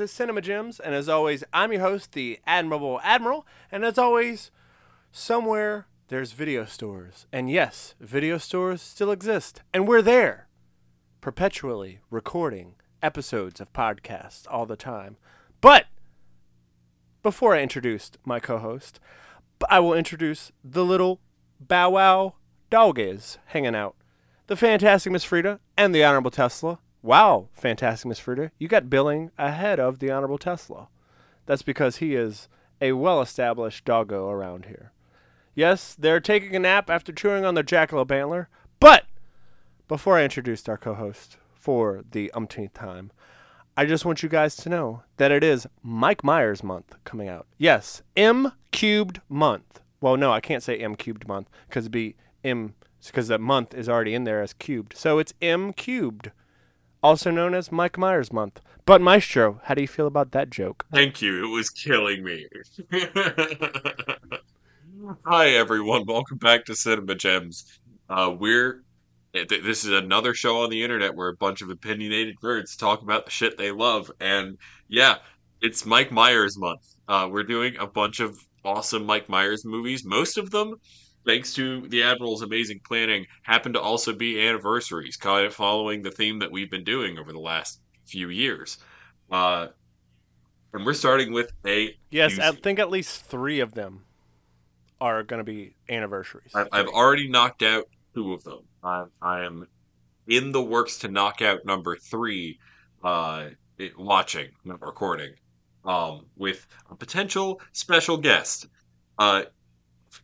to Cinema Gems. And as always, I'm your host, the Admirable Admiral. And as always, somewhere there's video stores. And yes, video stores still exist. And we're there, perpetually recording episodes of podcasts all the time. But before I introduce my co host, I will introduce the little Bow Wow dog is hanging out. The fantastic Miss Frida and the Honorable Tesla. Wow, fantastic Miss Frida. You got billing ahead of the Honorable Tesla. That's because he is a well established doggo around here. Yes, they're taking a nap after chewing on their jackalope antler, but before I introduce our co host for the umpteenth time, I just want you guys to know that it is Mike Myers month coming out. Yes, M cubed month. Well, no, I can't say M cubed month because be M because the month is already in there as cubed. So it's M cubed also known as Mike Myers Month. But Maestro, how do you feel about that joke? Thank you. It was killing me. Hi everyone, welcome back to Cinema Gems. Uh, we're this is another show on the internet where a bunch of opinionated nerds talk about the shit they love, and yeah, it's Mike Myers month. Uh, we're doing a bunch of awesome Mike Myers movies. Most of them thanks to the Admiral's amazing planning, happen to also be anniversaries, kind of following the theme that we've been doing over the last few years. Uh, and we're starting with a. Yes, I think at least three of them are going to be anniversaries. I've, I've, already knocked out two of them. I, I am in the works to knock out number three, uh, watching, not recording, um, with a potential special guest. Uh,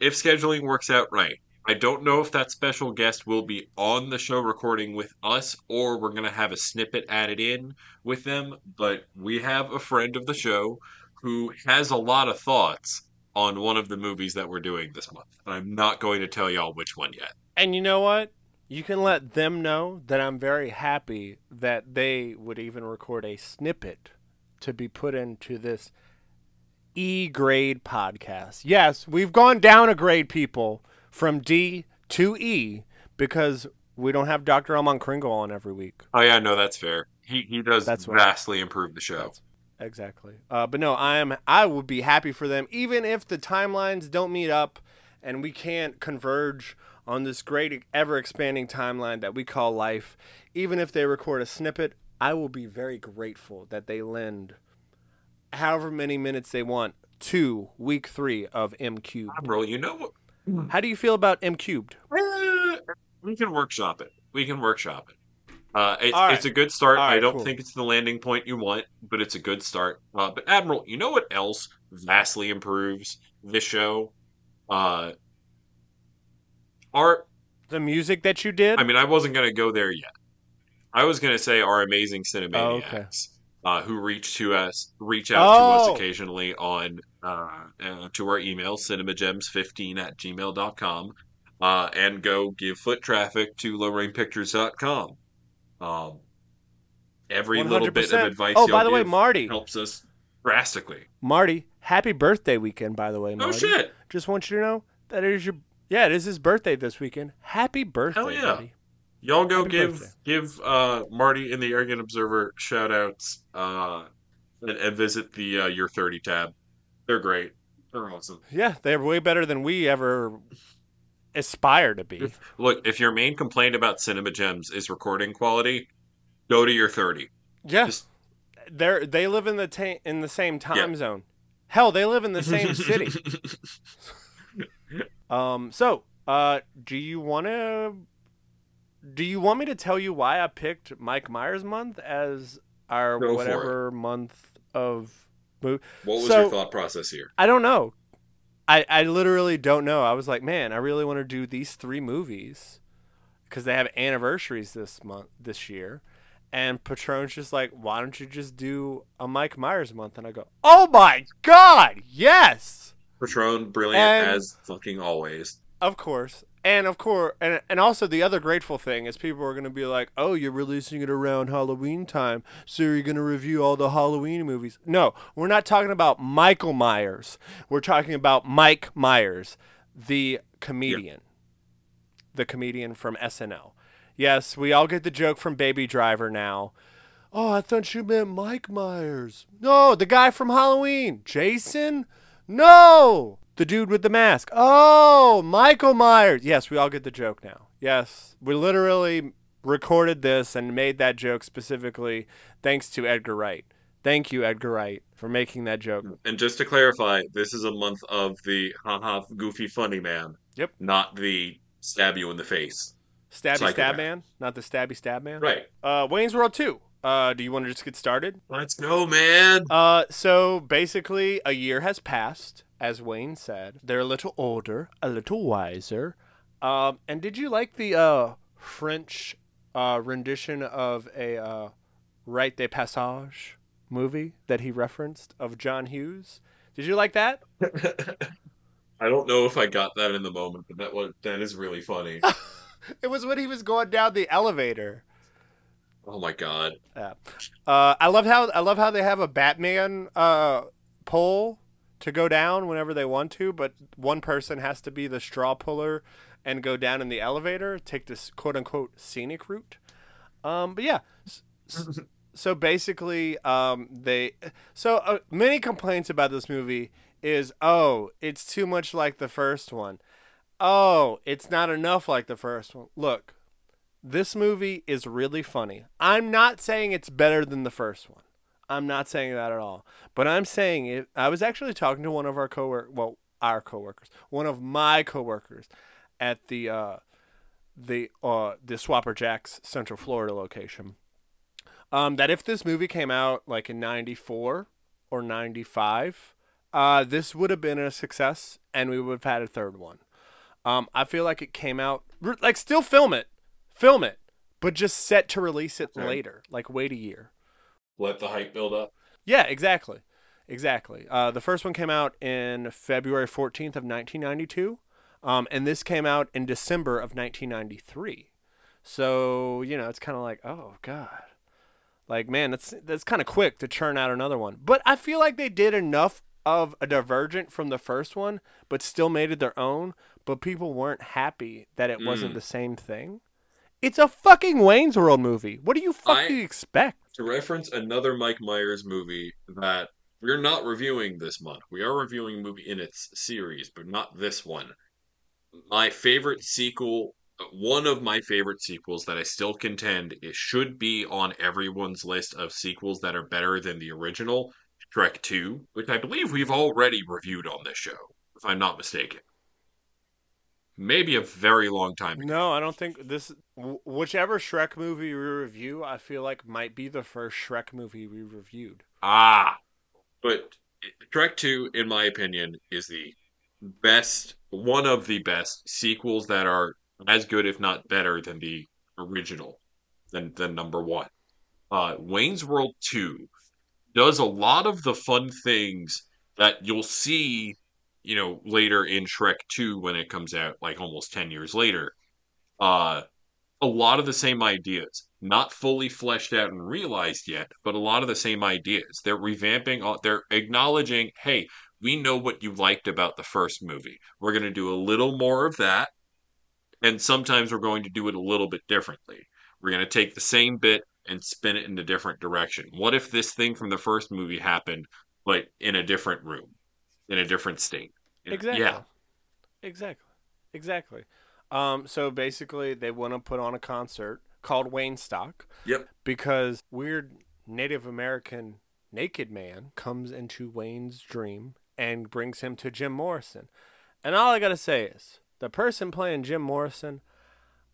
if scheduling works out right. I don't know if that special guest will be on the show recording with us or we're going to have a snippet added in with them, but we have a friend of the show who has a lot of thoughts on one of the movies that we're doing this month. And I'm not going to tell y'all which one yet. And you know what? You can let them know that I'm very happy that they would even record a snippet to be put into this E grade podcast. Yes, we've gone down a grade, people, from D to E because we don't have Dr. Elmon Kringle on every week. Oh yeah, no, that's fair. He he does that's vastly improve the show. Exactly. Uh, but no, I am I would be happy for them, even if the timelines don't meet up and we can't converge on this great ever expanding timeline that we call life. Even if they record a snippet, I will be very grateful that they lend however many minutes they want to week three of M cubed. Bro, you know what? How do you feel about M cubed? Uh, we can workshop it. We can workshop it. Uh, it's, right. it's a good start. Right, I don't cool. think it's the landing point you want, but it's a good start. Uh, but Admiral, you know what else vastly improves this show? Uh, art. The music that you did. I mean, I wasn't gonna go there yet. I was gonna say our amazing cinemaniacs. Oh, okay uh, who reach to us, reach out oh. to us oh. occasionally on uh, uh, to our email cinemagems15 at gmail.com uh, and go give foot traffic to lowrainpictures.com. Um, every 100%. little bit of advice. Oh, by the way, Marty helps us drastically. Marty, happy birthday weekend! By the way, oh, Marty. Oh shit! Just want you to know that it is your yeah, it is his birthday this weekend. Happy birthday, Hell yeah. Y'all go Happy give birthday. give uh, Marty and the Arrogant Observer shout outs uh, and, and, visit the uh, Your 30 tab. They're great. They're awesome. Yeah, they're way better than we ever aspire to be. Look, if your main complaint about Cinema Gems is recording quality, go to your 30. Yeah. Just... They're they live in the ta- in the same time yeah. zone. Hell, they live in the same city. um so, uh do you want to do you want me to tell you why I picked Mike Myers month as our Go whatever month of movie? What was so, your thought process here? I don't know. I I literally don't know. I was like, man, I really want to do these three movies because they have anniversaries this month this year. And Patron's just like, why don't you just do a Mike Myers month? And I go, oh my god, yes. Patron, brilliant and, as fucking always. Of course and of course, and and also the other grateful thing is people are going to be like, "Oh, you're releasing it around Halloween time, so you're going to review all the Halloween movies." No, we're not talking about Michael Myers. We're talking about Mike Myers, the comedian, the comedian from SNL. Yes, we all get the joke from Baby Driver now. Oh, I thought you meant Mike Myers. No, the guy from Halloween. Jason? No! The dude with the mask. Oh, Michael Myers. Yes, we all get the joke now. Yes, we literally recorded this and made that joke specifically thanks to Edgar Wright. Thank you, Edgar Wright, for making that joke. And just to clarify, this is a month of the haha goofy funny man. Yep. Not the stab you in the face. Stabby Stab. Man, not the Stabby Stab Man. Right. Uh, Wayne's World 2. Uh, do you want to just get started? Let's go, man. Uh, so basically, a year has passed, as Wayne said. They're a little older, a little wiser. Um, and did you like the uh French uh rendition of a uh Rite de Passage movie that he referenced of John Hughes? Did you like that? I don't know if I got that in the moment, but that was that is really funny. It was when he was going down the elevator. oh my god. Uh, I love how I love how they have a Batman uh, pole to go down whenever they want to, but one person has to be the straw puller and go down in the elevator, take this quote unquote scenic route. Um, but yeah, s- s- so basically, um, they so uh, many complaints about this movie is oh, it's too much like the first one. Oh, it's not enough like the first one. Look, this movie is really funny. I'm not saying it's better than the first one. I'm not saying that at all. But I'm saying it. I was actually talking to one of our coworkers, well, our coworkers, one of my coworkers at the uh, the uh, the Swapper Jacks Central Florida location. Um, that if this movie came out like in '94 or '95, uh, this would have been a success, and we would have had a third one. Um, I feel like it came out like still film it, film it, but just set to release it later. Like wait a year. Let the hype build up. Yeah, exactly, exactly. Uh, the first one came out in February fourteenth of nineteen ninety two, um, and this came out in December of nineteen ninety three. So you know, it's kind of like, oh god, like man, that's that's kind of quick to churn out another one. But I feel like they did enough of a divergent from the first one, but still made it their own. But people weren't happy that it wasn't Mm. the same thing. It's a fucking Wayne's World movie. What do you fuck I- do you expect? To reference another Mike Myers movie that we're not reviewing this month. We are reviewing a movie in its series, but not this one. My favorite sequel, one of my favorite sequels that I still contend it should be on everyone's list of sequels that are better than the original, Shrek 2, which I believe we've already reviewed on this show, if I'm not mistaken. Maybe a very long time ago. No, I don't think this. Whichever Shrek movie we review, I feel like might be the first Shrek movie we reviewed. Ah, but Shrek 2, in my opinion, is the best, one of the best sequels that are as good, if not better, than the original, than, than number one. Uh, Wayne's World 2 does a lot of the fun things that you'll see, you know, later in Shrek 2 when it comes out, like almost 10 years later. Uh, a lot of the same ideas, not fully fleshed out and realized yet, but a lot of the same ideas. They're revamping, they're acknowledging, hey, we know what you liked about the first movie. We're going to do a little more of that, and sometimes we're going to do it a little bit differently. We're going to take the same bit and spin it in a different direction. What if this thing from the first movie happened, but in a different room, in a different state? Exactly. Yeah. Exactly. Exactly. Um, so basically, they want to put on a concert called Waynestock Yep. because weird Native American naked man comes into Wayne's dream and brings him to Jim Morrison. And all I got to say is the person playing Jim Morrison,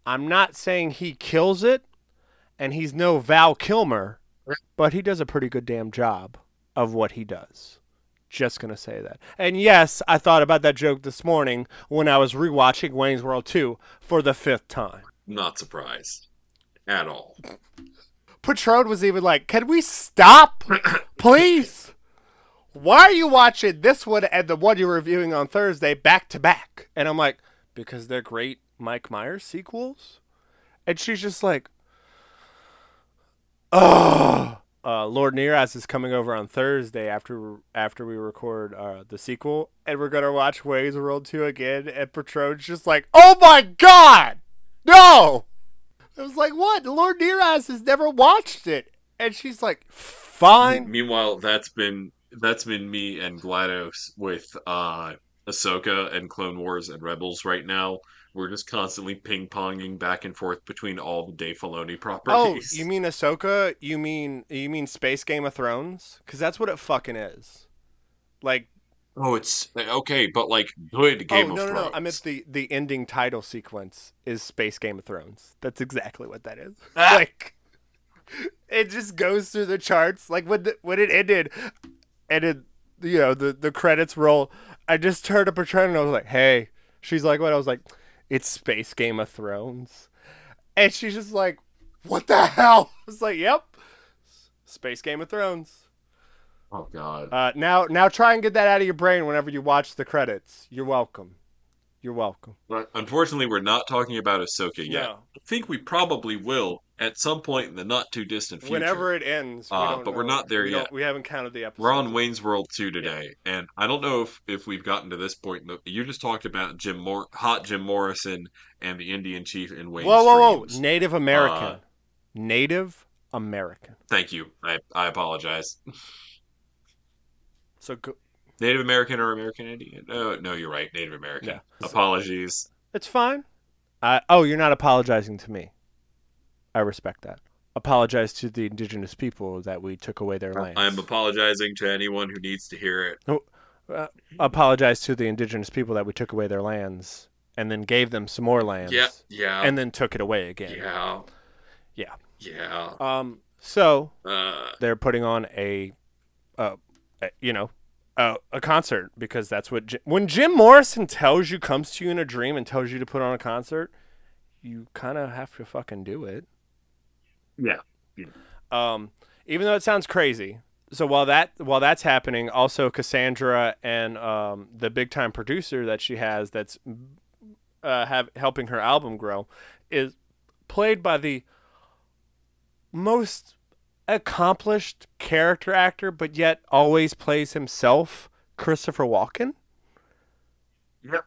I'm not saying he kills it and he's no Val Kilmer, but he does a pretty good damn job of what he does. Just gonna say that. And yes, I thought about that joke this morning when I was rewatching Wayne's World 2 for the fifth time. Not surprised at all. Patron was even like, "Can we stop, please? Why are you watching this one and the one you're reviewing on Thursday back to back?" And I'm like, "Because they're great Mike Myers sequels." And she's just like, "Oh." Uh, Lord Neraz is coming over on Thursday after after we record uh, the sequel, and we're gonna watch Wayne's World 2 again. And Patron's just like, "Oh my god, no!" I was like, what? Lord Neraz has never watched it. And she's like, fine. Meanwhile, that's been that's been me and GLaDOS with uh Ahsoka and Clone Wars and Rebels right now. We're just constantly ping ponging back and forth between all the Dave Filoni Oh, you mean Ahsoka? You mean you mean Space Game of Thrones? Because that's what it fucking is. Like, Oh, it's okay, but like good Game oh of no, no, Thrones. no! I meant the the ending title sequence is Space Game of Thrones. That's exactly what that is. Ah! Like, it just goes through the charts. Like when the, when it ended, and it you know the the credits roll. I just turned to Patron and I was like, "Hey," she's like, "What?" I was like, "It's Space Game of Thrones," and she's just like, "What the hell?" I was like, "Yep, Space Game of Thrones." Oh God. Uh, now, now try and get that out of your brain whenever you watch the credits. You're welcome. You're welcome. But unfortunately, we're not talking about Ahsoka yet. No. I think we probably will at some point in the not too distant future. Whenever it ends, we Uh, but we're not there we yet. We haven't counted the episodes. We're on Wayne's World 2 today, and I don't know if, if we've gotten to this point. You just talked about Jim Mor- hot Jim Morrison and the Indian chief in Wayne's Whoa, whoa, whoa! dreams. Native American. Uh, Native American. Thank you. I, I apologize. So go- Native American or American Indian? No, no, you're right. Native American. Yeah. Apologies. it's fine. Uh, oh, you're not apologizing to me. I respect that. Apologize to the indigenous people that we took away their land. I'm apologizing to anyone who needs to hear it. Uh, apologize to the indigenous people that we took away their lands and then gave them some more lands. Yeah, yeah, And then took it away again. yeah, Yeah. yeah. Um. So Uh, they're putting on a, uh, a you know, a, a concert because that's what Jim, when Jim Morrison tells you comes to you in a dream and tells you to put on a concert, you kind of have to fucking do it. yeah. Um, even though it sounds crazy. So while that while that's happening, also Cassandra and um, the big time producer that she has that's uh, have helping her album grow is played by the most accomplished character actor, but yet always plays himself, Christopher Walken. Yep.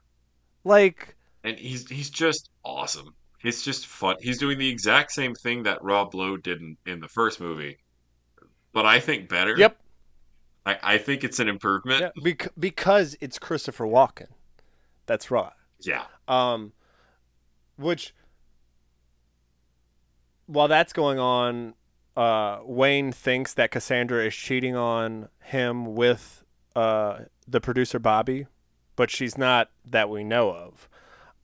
Like, and he's he's just awesome. It's just fun. He's doing the exact same thing that Rob Lowe did in, in the first movie, but I think better. yep, I, I think it's an improvement. yeah, bec- because it's Christopher Walken. That's right. Yeah. Um, which, while that's going on, uh, Wayne thinks that Cassandra is cheating on him with uh, the producer Bobby, but she's not that we know of.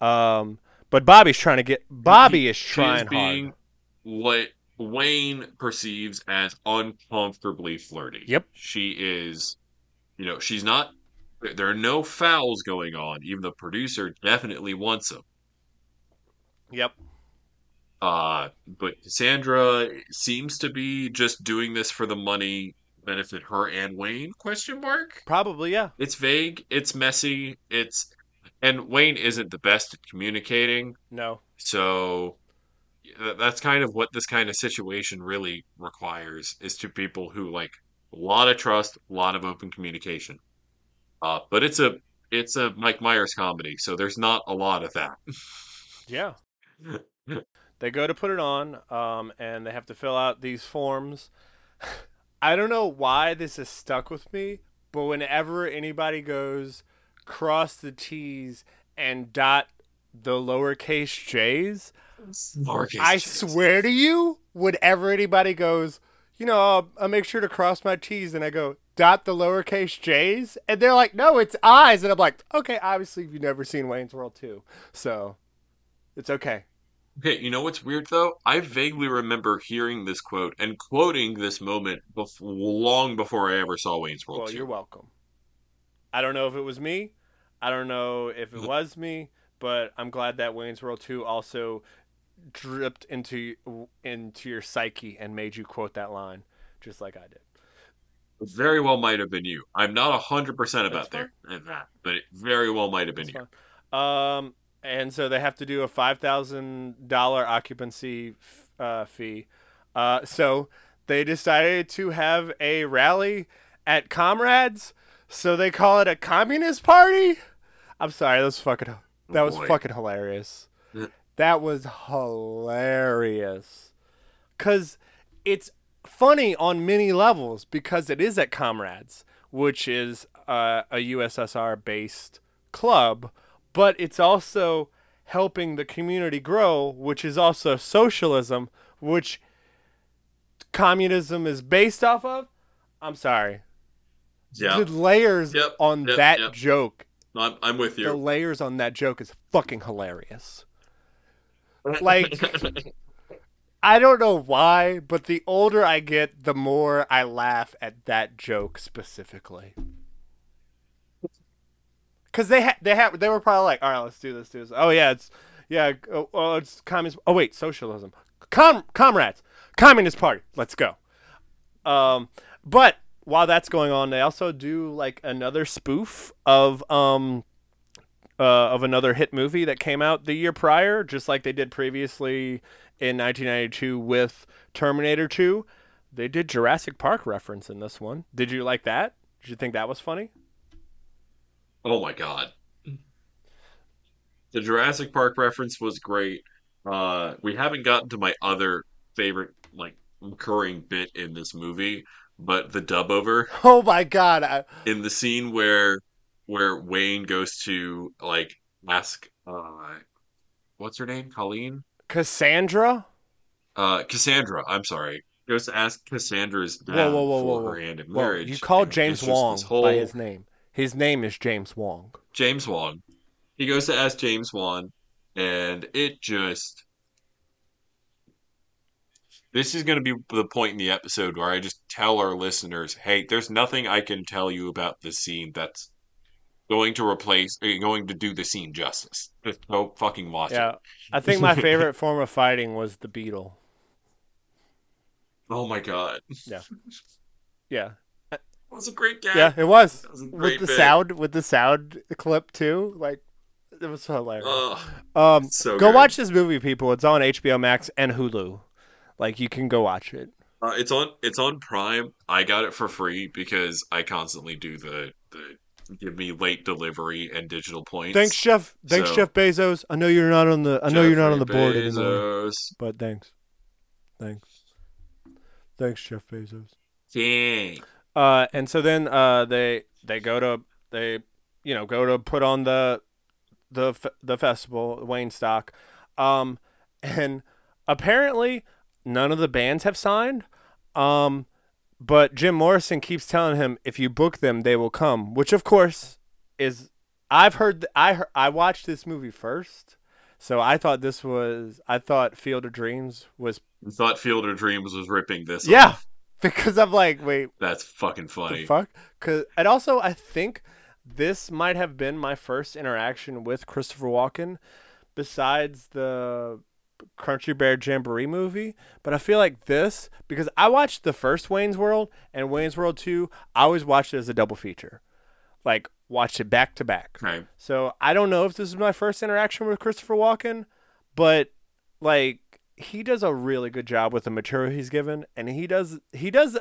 Um, but Bobby's trying to get. Bobby is trying being hard. what Wayne perceives as uncomfortably flirty. Yep. She is, you know, she's not. There are no fouls going on. Even the producer definitely wants them. Yep. Uh, but Cassandra seems to be just doing this for the money benefit her and Wayne? Question mark. Probably, yeah. It's vague. It's messy. It's and Wayne isn't the best at communicating. No. So that's kind of what this kind of situation really requires is to people who like a lot of trust, a lot of open communication. Uh, but it's a it's a Mike Myers comedy, so there's not a lot of that. Yeah. They go to put it on, um, and they have to fill out these forms. I don't know why this is stuck with me, but whenever anybody goes cross the T's and dot the lowercase J's, Lowercase I J's. swear to you, whenever anybody goes, you know, I'll, I'll make sure to cross my T's, and I go dot the lowercase J's, and they're like, no, it's I's, and I'm like, okay, obviously you've never seen Wayne's World 2, so it's okay. Okay, you know what's weird though? I vaguely remember hearing this quote and quoting this moment bef- long before I ever saw Wayne's World Well, 2. you're welcome. I don't know if it was me. I don't know if it was me, but I'm glad that Wayne's World 2 also dripped into into your psyche and made you quote that line just like I did. Very well might have been you. I'm not hundred percent That's about there, that, but it very well might have been That's you. fine. Um, and so they have to do a five thousand dollar occupancy uh, fee. Uh, so they decided to have a rally at Comrades. So they call it a communist party. I'm sorry, that was fucking that was fucking hilarious. That was hilarious. Cause it's funny on many levels because it is at Comrades, which is uh, a USSR based club, but it's also helping the community grow, which is also socialism, which communism is based off of. I'm sorry. Yeah, The layers Yep, on yep, that yep. joke, I'm, I'm with you. the layers on that joke is fucking hilarious. like- I don't know why, but the older I get, the more I laugh at that joke specifically. Cause they had they had they were probably like, all right, let's do this, do this. Oh yeah, it's yeah, oh, oh it's communist. Oh wait, socialism. Com comrades, communist party. Let's go. Um, but while that's going on, they also do like another spoof of um uh, of another hit movie that came out the year prior, just like they did previously in 1992 with Terminator 2. They did Jurassic Park reference in this one. Did you like that? Did you think that was funny? Oh my god, the Jurassic Park reference was great. Uh, we haven't gotten to my other favorite like recurring bit in this movie, but the dub over Oh my god! I, in the scene where where Wayne goes to like ask uh what's her name? Colleen? Cassandra. Uh Cassandra, I'm sorry. Goes to ask Cassandra's dad Whoa, whoa, whoa, for her hand in marriage. you called James Hong whole by his name. His name is James Hong. James Hong. He goes to ask James Hong and it just this is going to be the point in the episode where I just tell our listeners, "Hey, there's nothing I can tell you about this scene that's going to replace, uh, going to do the scene justice. Just go fucking watch Yeah, it." I think my favorite form of fighting was the beetle. Oh my god, Yeah. Yeah, that was a great gag. yeah, it was was with the bit. sound with the sound clip too. Like it was hilarious. Um, so go good. watch this movie, people. It's on HBO Max and Hulu. Like you can go watch it. Uh, it's on. It's on Prime. I got it for free because I constantly do the the give me late delivery and digital points. Thanks, Jeff. Thanks, So- Jeff Bezos. I know you're not on the. I know you're not on the Jeffrey board anymore. Bezos. But thanks, thanks, thanks, Jeff Bezos. Dang. Uh, and so then uh, they they go to they you know go to put on the the the festival Waynestock, um, and apparently none of the bands have signed. Um, but Jim Morrison keeps telling him if you book them, they will come. Which of course is I've heard I heard, I watched this movie first, so I thought this was I thought Field of Dreams was I thought Field of Dreams was ripping this. yeah off. because I'm like wait That's fucking the funny. fuck? Cause and also I think this might have been my first interaction with Christopher Walken, besides the Country Bear Jamboree movie. But I feel like this because I watched the first Wayne's World and Wayne's World Two. I always watched it as a double feature, like watched it back to back. Okay. So I don't know if this is my first interaction with Christopher Walken, but like he does a really good job with the material he's given, and he does he does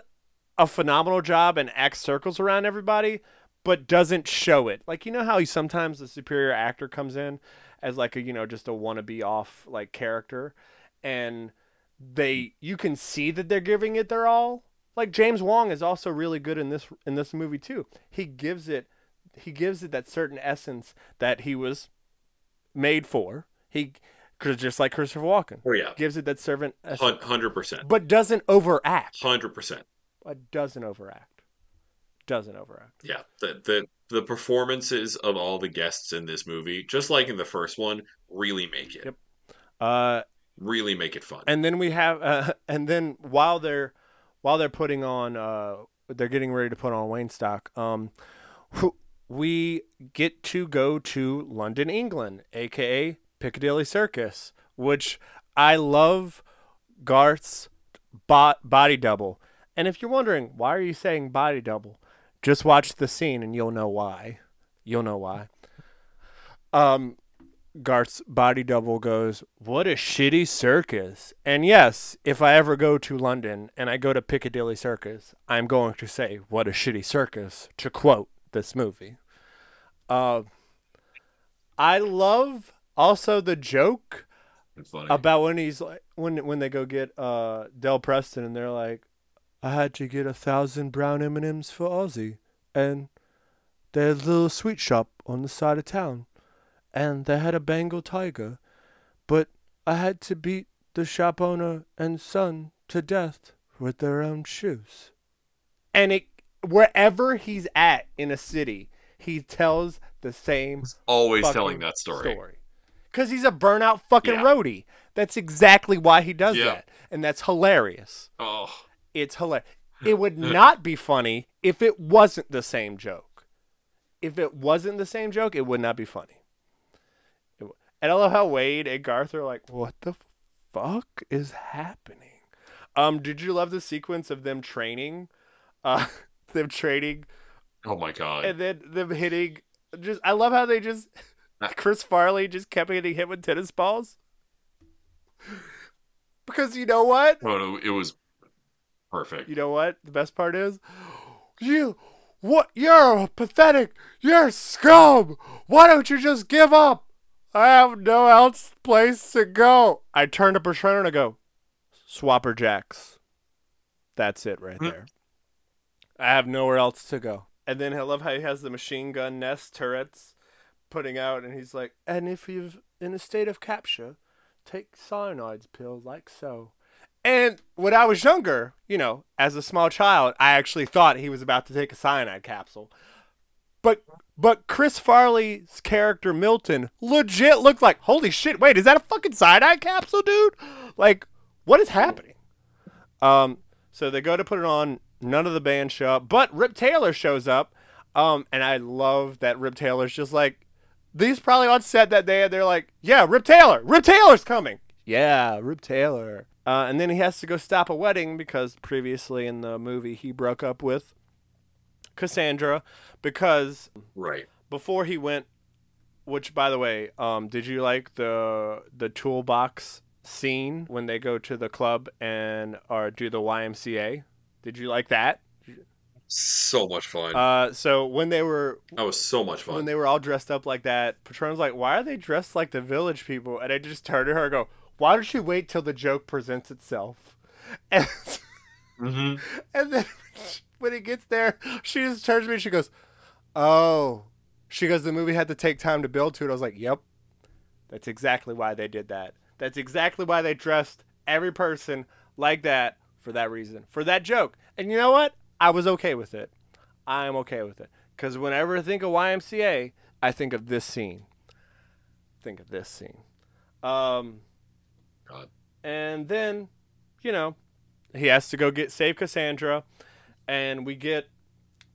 a phenomenal job and acts circles around everybody, but doesn't show it. Like you know how he, sometimes the superior actor comes in as like a you know just a wannabe off like character, and they you can see that they're giving it their all. Like James Hong is also really good in this in this movie too. He gives it he gives it that certain essence that he was made for. He just like Christopher Walken Oh yeah. gives it that servant Hundred percent. but doesn't overact. Hundred percent. Uh, doesn't overact. Doesn't overact. Yeah. The the the performances of all the guests in this movie, just like in the first one, really make it. Yep. Uh, Really make it fun. and then we have, uh, and then while they're while they're putting on, uh, they're getting ready to put on Waynestock. Um, who- we get to go to London, England, aka Piccadilly Circus, which I love. Garth's bo- body double. And if you're wondering why are you saying body double, just watch the scene and you'll know why. You'll know why. Um, Garth's body double goes, What a shitty circus. And yes, if I ever go to London and I go to Piccadilly Circus, I'm going to say, What a shitty circus, to quote this movie. Uh, I love also the joke about when he's like when when they go get uh Del Preston and they're like I had to get a thousand brown M&Ms for Ozzy, and there's a little sweet shop on the side of town, and they had a Bengal tiger, but I had to beat the shop owner and son to death with their own shoes. And it wherever he's at in a city, he tells the same Always telling that story. Because he's a burnout fucking Yeah. roadie. That's exactly why he does Yeah. that. And that's hilarious. Oh, It's hilarious. It would not be funny if it wasn't the same joke. If it wasn't the same joke, it would not be funny. W- and I love how Wade and Garth are like, what the fuck is happening? Um, did you love the sequence of them training? Uh, them training oh my god. and then them hitting just I love how they just Chris Farley just kept getting hit with tennis balls. Because you know what? Oh, it was perfect. You know what? The best part is you what you're pathetic. You're scum. Why don't you just give up? I have no else place to go. I turn to Bertrand and I go, Swapper Jacks. That's it right Hmm. there. I have nowhere else to go. And then I love how he has the machine gun nest turrets putting out, and he's like, and if you're in a state of capture, take cyanide's pill like so. And when I was younger, you know, as a small child, I actually thought he was about to take a cyanide capsule. But but Chris Farley's character Milton legit looked like, holy shit, wait, is that a fucking cyanide capsule, dude? Like, what is happening? Um, so they go to put it on. None of the band show up, but Rip Taylor shows up. Um, and I love that Rip Taylor's just like, these probably on set that day, and they're like, yeah, Rip Taylor, Rip Taylor's coming. Yeah, Rip Taylor. Uh, and then he has to go stop a wedding because previously in the movie he broke up with Cassandra because Right. before he went which by the way um did you like the the toolbox scene when they go to the club and or do the YMCA did you like that So much fun. uh so when they were that was so much fun. when they were all dressed up like that Patron's like why are they dressed like the village people and I just turned to her and go why don't you wait till the joke presents itself and hmm And then when it gets there, she just turns to me and she goes, Oh. She goes, The movie had to take time to build to it. I was like, Yep. That's exactly why they did that. That's exactly why they dressed every person like that for that reason, for that joke. And you know what? I was okay with it. I am okay with it. Because whenever I think of YMCA, I think of this scene. Think of this scene. Um, God. and then, you know, he has to go get save Cassandra, and we get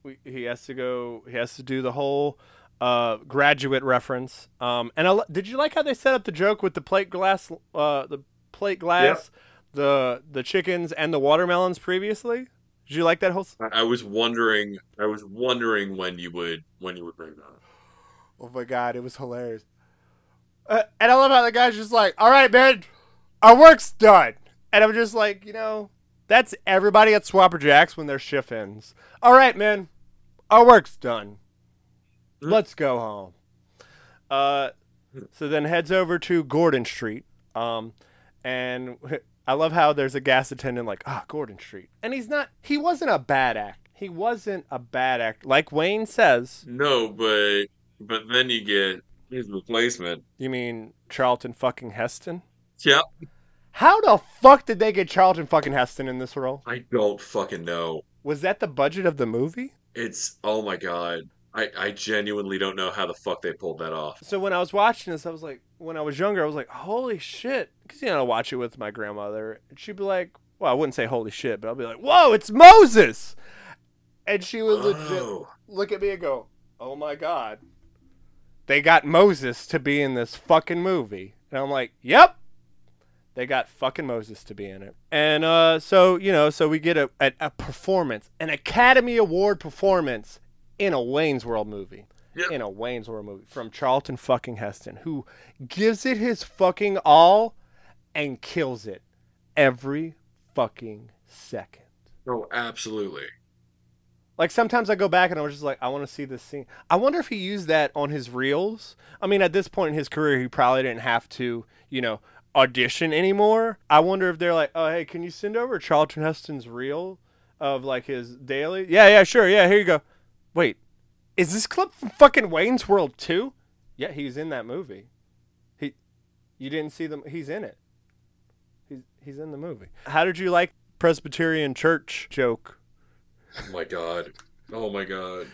we, he has to go he has to do the whole uh, graduate reference. Um, and I, did you like how they set up the joke with the plate glass, uh, the plate glass, the the chickens and the watermelons previously? Did you like that whole? I was wondering. I was wondering when you would when you would bring that. Oh my god, it was hilarious. Uh, and I love how the guy's just like, "All right, man, our work's done," and I'm just like, you know, that's everybody at Swapper Jacks when their shift ends. All right, man, our work's done. Hmm. Let's go home. Uh, so then heads over to Gordon Street. Um, and I love how there's a gas attendant like, ah, Gordon Street, and he's not. He wasn't a bad act. He wasn't a bad act. Like Wayne says, No, but but then you get his replacement. You mean Charlton fucking Heston? Yep. How the fuck did they get Charlton fucking Heston in this role? I don't fucking know. Was that the budget of the movie? It's oh my god. I, I genuinely don't know how the fuck they pulled that off. So when I was watching this, I was like, when I was younger, I was like, holy shit. Because, you know, I watch it with my grandmother. And she'd be like, well, I wouldn't say holy shit, but I'll be like, whoa, it's Moses. And she would legit Oh. look at me and go, oh my God. They got Moses to be in this fucking movie. And I'm like, yep. They got fucking Moses to be in it. And uh, so, you know, so we get a, a, a performance, an Academy Award performance in a Wayne's World movie. Yep. In a Wayne's World movie from Charlton fucking Heston, who gives it his fucking all and kills it every fucking second. Oh, absolutely. Like sometimes I go back and I'm just like, I want to see this scene. I wonder if he used that on his reels. I mean, at this point in his career, he probably didn't have to, you know, audition anymore. I wonder if they're like, oh, hey, can you send over Charlton Heston's reel of like his daily. Yeah, yeah, sure. Yeah, here you go. Wait, is this clip from fucking Wayne's World 2? Yeah, he's in that movie. He, you didn't see them. He's in it. He's he's in the movie. How did you like Presbyterian Church joke? Oh my god. Oh my god.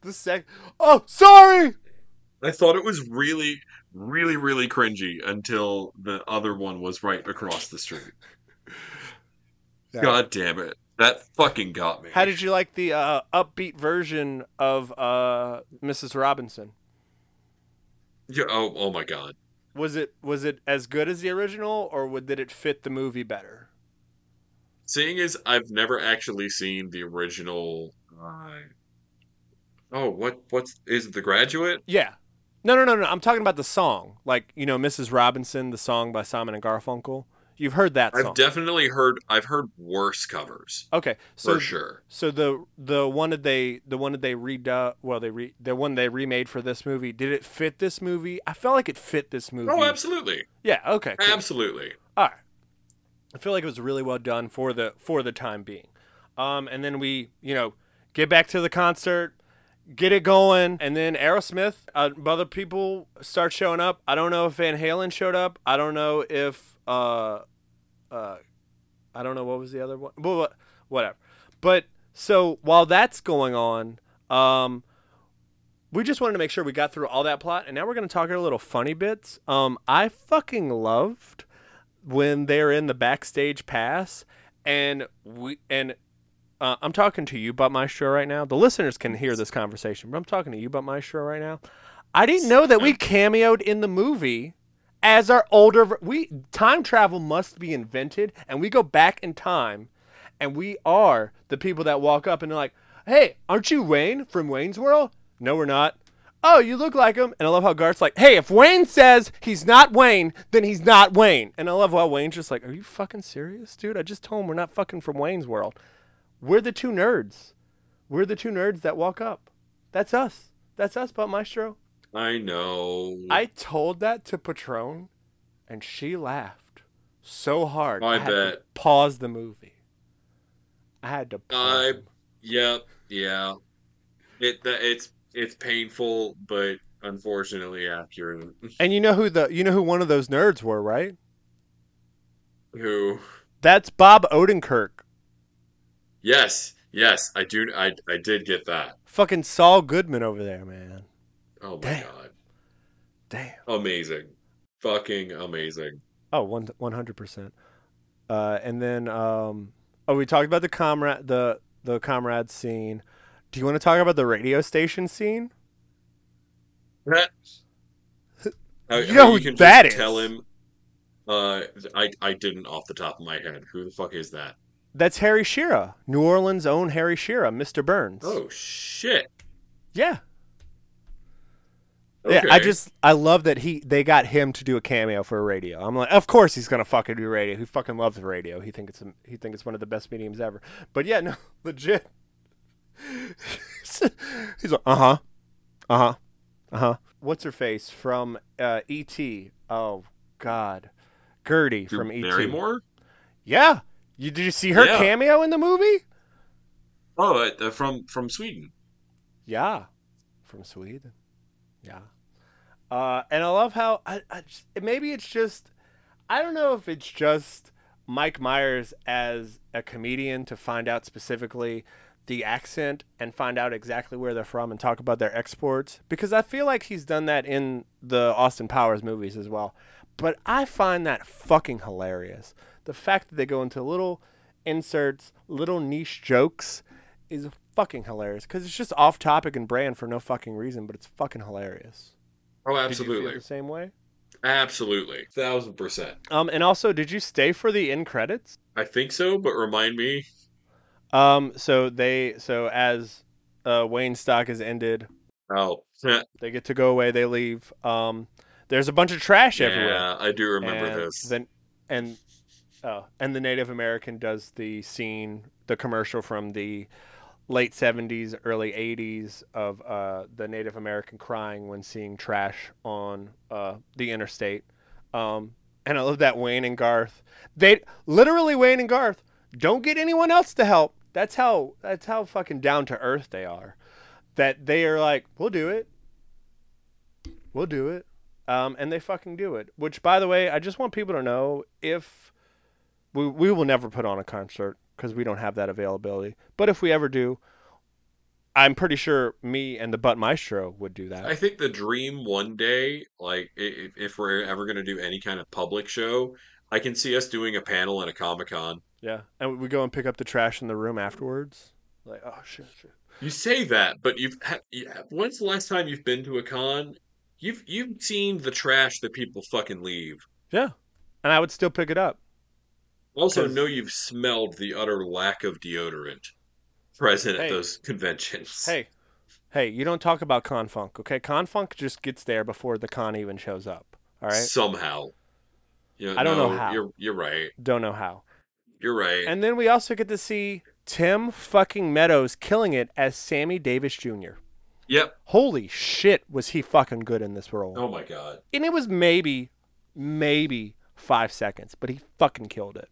The sec. Oh, sorry. I thought it was really, really, really cringy until the other one was right across the street. God damn it. That fucking got me. How did you like the uh, upbeat version of uh, Mrs. Robinson? Yeah, oh, oh my god. Was it was it as good as the original, or would, did it fit the movie better? Seeing as I've never actually seen the original. Uh, oh, what? What's is it? The Graduate? Yeah. No, no, no, no. I'm talking about the song, like you know, Mrs. Robinson, the song by Simon and Garfunkel. You've heard that song. I've definitely heard. I've heard worse covers okay, so for sure. so the the one that they the one that they redub well they re the one they remade for this movie did it fit this movie? I felt like it fit this movie. Oh, absolutely, Yeah. Okay. Cool. absolutely. All right. I feel like it was really well done for the for the time being. Um, and then we, you know, get back to the concert, get it going, and then Aerosmith, uh, other people start showing up. I don't know if Van Halen showed up. I don't know if uh, uh, I don't know what was the other one. But whatever. But so while that's going on, um, we just wanted to make sure we got through all that plot, and now we're gonna talk our little funny bits. Um, I fucking loved when they're in the backstage pass, and we and uh, I'm talking to you, about my show right now. The listeners can hear this conversation, but I'm talking to you, about my show right now. I didn't know that we cameoed in the movie as our older. We time travel must be invented, and we go back in time, and we are the people that walk up and they're like, "Hey, aren't you Wayne from Wayne's World?" No, we're not. Oh, you look like him. And I love how Garth's like, "Hey, if Wayne says he's not Wayne, then he's not Wayne." And I love how Wayne's just like, "Are you fucking serious, dude? I just told him we're not fucking from Wayne's World. We're the two nerds. We're the two nerds that walk up. That's us. That's us, but Maestro." I know. I told that to Patron, and she laughed so hard. I to bet. pause the movie. I had to pause. I-. Yep. Yeah. It. It's. It's painful, but unfortunately accurate. And you know who the you know who one of those nerds were, right? Who? That's Bob Odenkirk. Yes. Yes. I do. I. I did get that. Fucking Saul Goodman over there, man. Oh my Damn. god. Damn. Amazing. Fucking amazing. Oh, one one hundred percent. Uh, and then um, oh, we talked about the comrade the the comrade scene. Do you want to talk about the radio station scene? That. How- You know who can that just is. Tell him. Uh, I I didn't off the top of my head. Who the fuck is that? That's Harry Shearer, New Orleans' own Harry Shearer, Mr. Burns. Oh shit. Yeah. Yeah, I just I love that he they got him to do a cameo for a radio. I'm like, of course he's gonna fucking do radio. He fucking loves radio. He think it's a, he think it's one of the best mediums ever. But yeah, no, legit. he's like, uh huh, uh huh, uh huh. What's her face from uh, E.T. Oh God, Gertie Drew from E.T. Barrymore. Yeah, you did you see her Yeah. cameo in the movie? Oh, uh, from from Sweden. Yeah, from Sweden. Yeah, uh, and I love how I, I maybe it's just I don't know if it's just Mike Myers as a comedian to find out specifically the accent and find out exactly where they're from and talk about their exports because I feel like he's done that in the Austin Powers movies as well. But I find that fucking hilarious. The fact that they go into little inserts, little niche jokes is fucking hilarious because it's just off topic and brand for no fucking reason, but it's fucking hilarious. Oh, Did you feel absolutely, the same way? absolutely, thousand percent. Um, and also, did you stay for the end credits? I think so, but remind me. Um, so they so as uh, Waynestock has ended, Oh, they get to go away. They leave. Um, there's a bunch of trash everywhere. Yeah, I do remember and this. Then and oh, and the Native American does the scene, the commercial from the late 70s, early 80s of uh, the Native American crying when seeing trash on uh, the interstate. Um, and I love that Wayne and Garth. They literally Wayne and Garth don't get anyone else to help. That's how that's how fucking down to earth they are. That they are like, we'll do it. We'll do it. Um, and they fucking do it. Which, by the way, I just want people to know if we we will never put on a concert because we don't have that availability. But if we ever do, I'm pretty sure me and the Butt Maestro would do that. I think the dream one day, like if, if we're ever going to do any kind of public show, I can see us doing a panel at a Comic Con. yeah, and we go and pick up the trash in the room afterwards. Like, oh shit, shit. You say that, but you've yeah, when's the last time you've been to a con? You've you've seen the trash that people fucking leave. Yeah, and I would still pick it up. Also, know you've smelled the utter lack of deodorant present Hey. at those conventions. Hey, hey, you don't talk about Confunk, okay? Confunk just gets there before the con even shows up. All right, somehow. You I don't know no, how. You're you're right. don't know how. You're right. And then we also get to see Tim fucking Meadows killing it as Sammy Davis Jr. yep. Holy shit, was he fucking good in this role? Oh my god. And it was maybe, maybe five seconds, but he fucking killed it.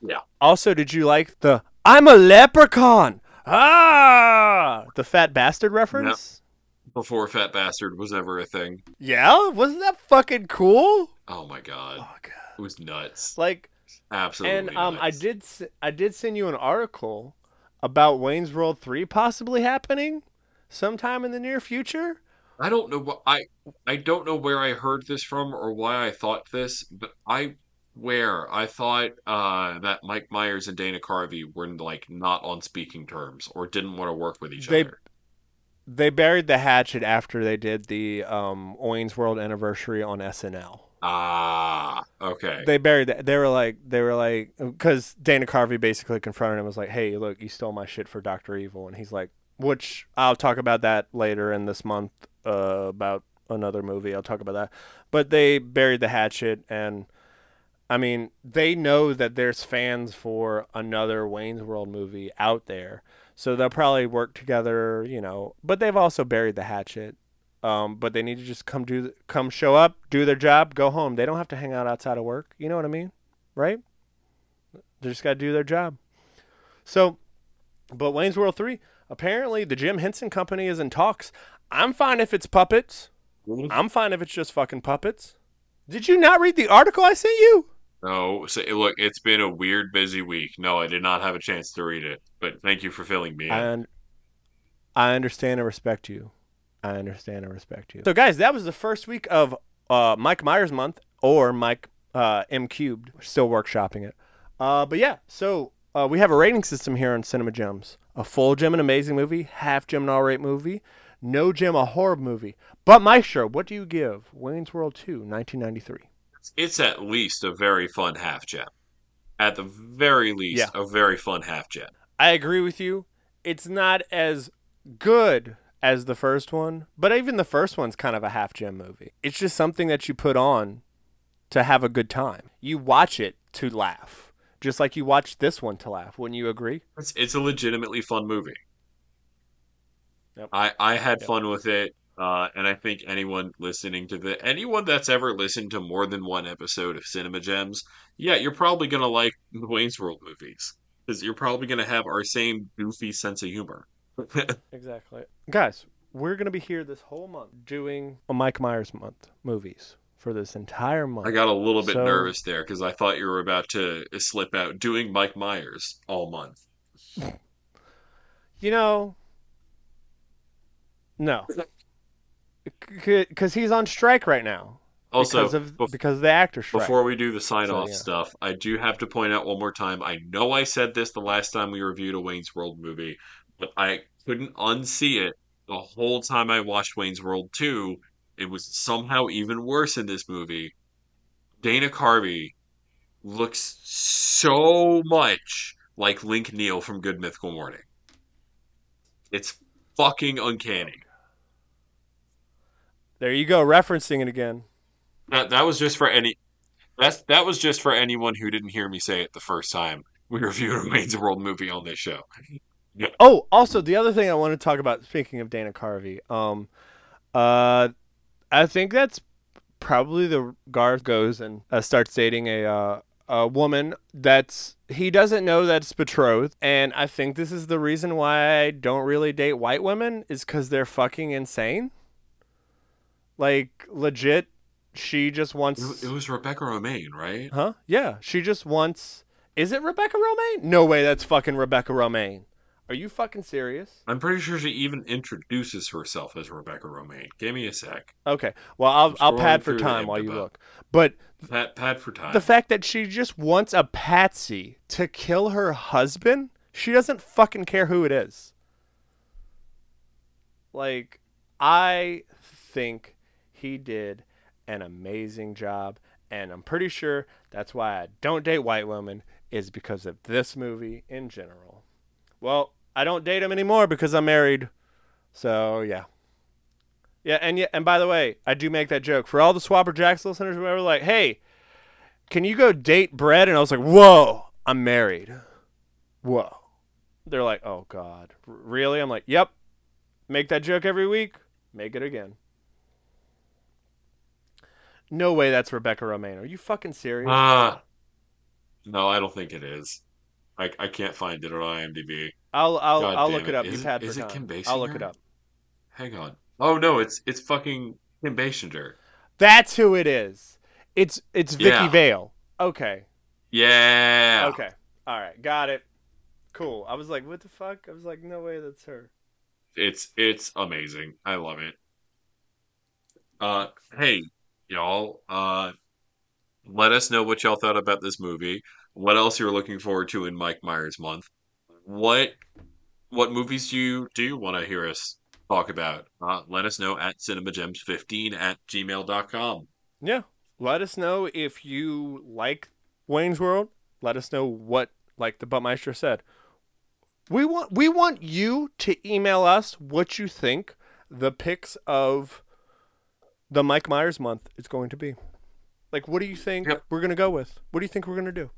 Yeah. Also, did you like the "I'm a leprechaun"? Ah, the fat bastard reference. Before Fat Bastard was ever a thing. Yeah, wasn't that fucking cool? Oh my god. Oh god. It was nuts. Like, Absolutely. and um, I did, I did send you an article about Wayne's World three possibly happening sometime in the near future. I don't know what I I don't know where I heard this from or why I thought this, but I where I thought uh that Mike Myers and Dana Carvey were like not on speaking terms or didn't want to work with each They- other. They buried the hatchet after they did the um, World anniversary on SNL. Ah, okay. They buried that. They were like, they were like, because Dana Carvey basically confronted him was like, "Hey, look, you stole my shit for Doctor Evil," and he's like, which I'll talk about that later in this month uh, about another movie. I'll talk about that. But they buried the hatchet, and I mean, they know that there's fans for another Wayne's World movie out there, so they'll probably work together, you know. But they've also buried the hatchet. Um, but they need to just come do, come show up, do their job, go home. They don't have to hang out outside of work. You know what I mean, right? They just got to do their job. So, but Wayne's World three, apparently the Jim Henson Company is in talks. I'm fine if it's puppets. I'm fine if it's just fucking puppets. Did you not read the article I sent you? No, so look, it's been a weird, busy week. No, I did not have a chance to read it, but thank you for filling me in. And I understand and respect you. I understand and respect you. So, guys, that was the first week of uh, Mike Myers month or Mike uh, M Cubed. We're still workshopping it. Uh, but yeah, so uh, we have a rating system here on Cinema Gems a full gem, an amazing movie, half gem, an all right movie, no gem, a horror movie. But, Maestro, what do you give Wayne's World 2, 1993? It's at least a very fun half gem. At the very least, Yeah. a very fun half gem. I agree with you. It's not as good as the first one, but even the first one's kind of a half gem movie. It's just something that you put on to have a good time. You watch it to laugh, just like you watch this one to laugh. Wouldn't you agree? It's, it's a legitimately fun movie. Yep. I, I had Yep. fun with it, uh, and I think anyone listening to the anyone that's ever listened to more than one episode of Cinema Gems, yeah, you're probably gonna like the Wayne's World movies because you're probably gonna have our same goofy sense of humor. Exactly. Guys, we're going to be here this whole month doing a Mike Myers month movies for this entire month. I got a little bit So- nervous there because I thought you were about to slip out doing Mike Myers all month. You know, no. Because he's on strike right now. Also, because of bef- because of the actor strike. Before we do the sign off So, yeah. stuff, I do have to point out one more time. I know I said this the last time we reviewed a Wayne's World movie, but I couldn't unsee it the whole time I watched Wayne's World 2. It was somehow even worse in this movie. Dana Carvey looks so much like Link Neal from Good Mythical Morning. It's fucking uncanny. There you go, referencing it again. That that was just for any that's that was just for anyone who didn't hear me say it the first time we reviewed a Wayne's World movie on this show. Oh, also the other thing I want to talk about, speaking of Dana Carvey, um, uh, I think that's probably the Garth goes and uh, starts dating a uh, a woman that's he doesn't know that's betrothed, and I think this is the reason why I don't really date white women is because they're fucking insane. Like legit, she just wants. It, was Rebecca Romijn, right? Huh? Yeah, she just wants. Is it Rebecca Romijn? No way, that's fucking Rebecca Romijn. Are you fucking serious? I'm pretty sure she even introduces herself as Rebecca Romijn. Give me a sec. Okay, well I'll I'll pad for time while you look. But Pat, pad for time. the fact that she just wants a patsy to kill her husband, she doesn't fucking care who it is. Like, I think he did an amazing job, and I'm pretty sure that's why I don't date white women is because of this movie in general. Well, I don't date him anymore because I'm married. So yeah. Yeah, and yeah, and by the way, I do make that joke for all the Swapper Jacks listeners. who like, "Hey, can you go date Brett?" And I was like, "Whoa, I'm married." Whoa. They're like, "Oh God, really?" I'm like, "Yep." Make that joke every week. Make it again. No way, that's Rebecca Romijn. Are you fucking serious? Ah. no, I don't think it is. I, I can't find it on IMDb. I'll I'll God I'll look it. it up. Is you it- pad is it. Kim I'll look it up. Hang on. Oh no, it's it's fucking Kim Basinger. That's who it is. It's it's Vicky Yeah. Vale. Okay. Yeah. Okay. All right. Got it. Cool. I was like, what the fuck? I was like, no way, that's her. It's it's amazing. I love it. Uh hey, y'all, uh let us know what y'all thought about this movie. What else you're looking forward to in Mike Myers month. What what movies do you do you want to hear us talk about? Uh let us know at cinemagems15 at gmail.com. Yeah. Let us know if you like Wayne's World. Let us know what, like the Buttmeister said. We want we want you to email us what you think the picks of the Mike Myers month is going to be. Like, what do you think Yep. we're gonna go with? What do you think we're gonna do?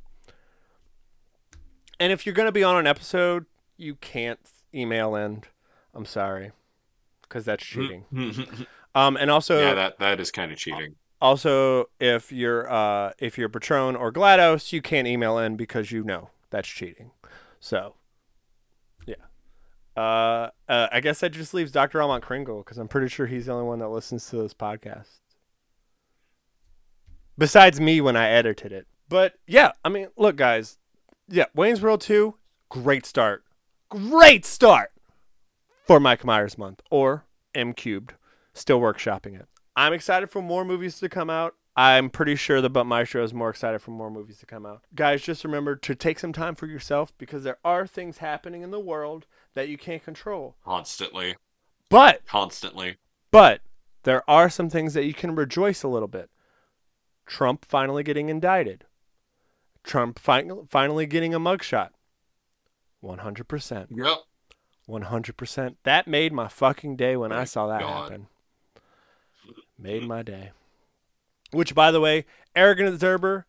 And if you're gonna be on an episode, you can't email in. I'm sorry, because that's cheating. Um, and also, yeah, that that is kind of cheating. also, if you're uh, if you're Patron or Glados, you can't email in because you know that's cheating. So. Uh, uh, I guess that just leaves Dr. Almont Kringle because I'm pretty sure he's the only one that listens to this podcast. Besides me when I edited it. But yeah, I mean, look, guys. Yeah, Wayne's World 2, great start. Great start for Mike Myers month or M Cubed. Still workshopping it. I'm excited for more movies to come out. I'm pretty sure the But Maestro is more excited for more movies to come out. Guys, just remember to take some time for yourself because there are things happening in the world that you can't control. Constantly. But Constantly. but there are some things that you can rejoice a little bit. Trump finally getting indicted. Trump fin- finally getting a mugshot. 100%. Yep. 100%. That made my fucking day when I saw that God. happen. Made my day. Which, by the way, Arrogant Observer,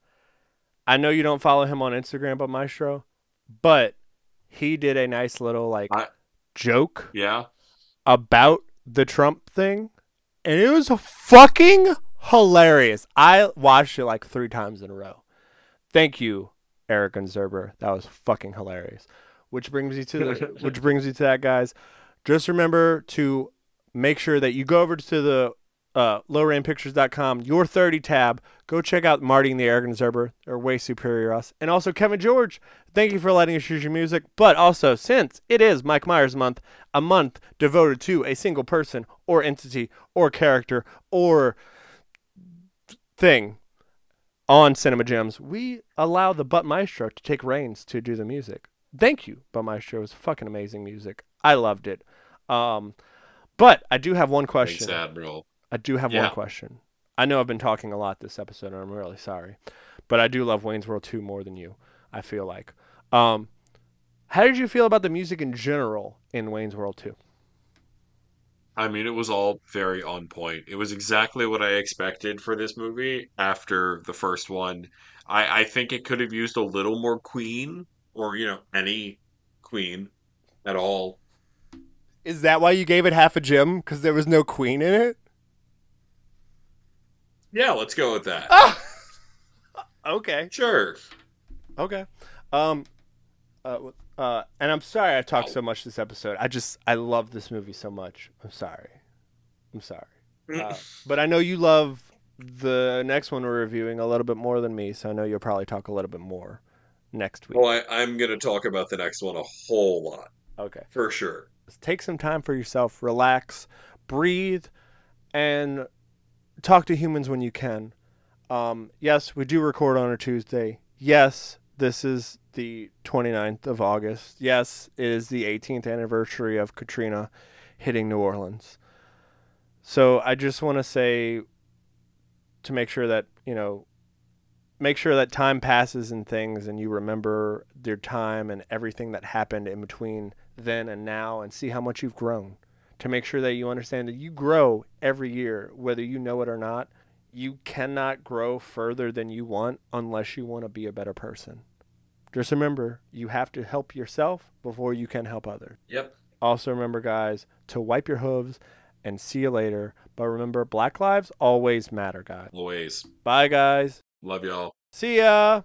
I know you don't follow him on Instagram, but Maestro, but he did a nice little, like, I- joke Yeah. about the Trump thing, and it was fucking hilarious. I watched it like three times in a row. Thank you, Arrogant Zerber. That was fucking hilarious. Which brings you to the, which brings you to that, guys. Just remember to make sure that you go over to the uh, lowrainpictures.com, your 30 tab. Go check out Marty and the Arrogant Zerber. They're way superior to us. And also Kevin George. Thank you for letting us use your music. But also, since it is Mike Myers month, a month devoted to a single person or entity or character or thing on Cinema Gems, we allow the Butt Maestro to take reins to do the music. Thank you, Butt Maestro. It was fucking amazing music. I loved it. Um, but I do have one question. Thanks, Admiral. I do have Yeah. one question. I know I've been talking a lot this episode, and I'm really sorry, but I do love Wayne's World 2 more than you. I feel like. Um, how did you feel about the music in general in Wayne's World 2? I mean, it was all very on point. It was exactly what I expected for this movie after the first one. I, I think it could have used a little more Queen, or, you know, any Queen at all. Is that why you gave it half a gem? Because there was no Queen in it? Yeah, let's go with that. Ah! Okay. Sure. Okay. Um. Uh. Uh. And I'm sorry I talked so much this episode. I just I love this movie so much. I'm sorry. I'm sorry. Uh, but I know you love the next one we're reviewing a little bit more than me, so I know you'll probably talk a little bit more next week. well, I, I'm going to talk about the next one a whole lot, Okay. for sure. Take some time for yourself, relax, breathe, and talk to humans when you can. Um, yes, we do record on a Tuesday. Yes, this is the 29th of August. Yes, it is the 18th anniversary of Katrina hitting New Orleans. So I just want to say to make sure that, you know, make sure that time passes and things and you remember your time and everything that happened in between then and now and see how much you've grown. To make sure that you understand that you grow every year, whether you know it or not. You cannot grow further than you want unless you want to be a better person. Just remember, you have to help yourself before you can help others. Yep. Also, remember, guys, to wipe your hooves and see you later. But remember, black lives always matter, guys. Always. Bye, guys. Love y'all. See ya.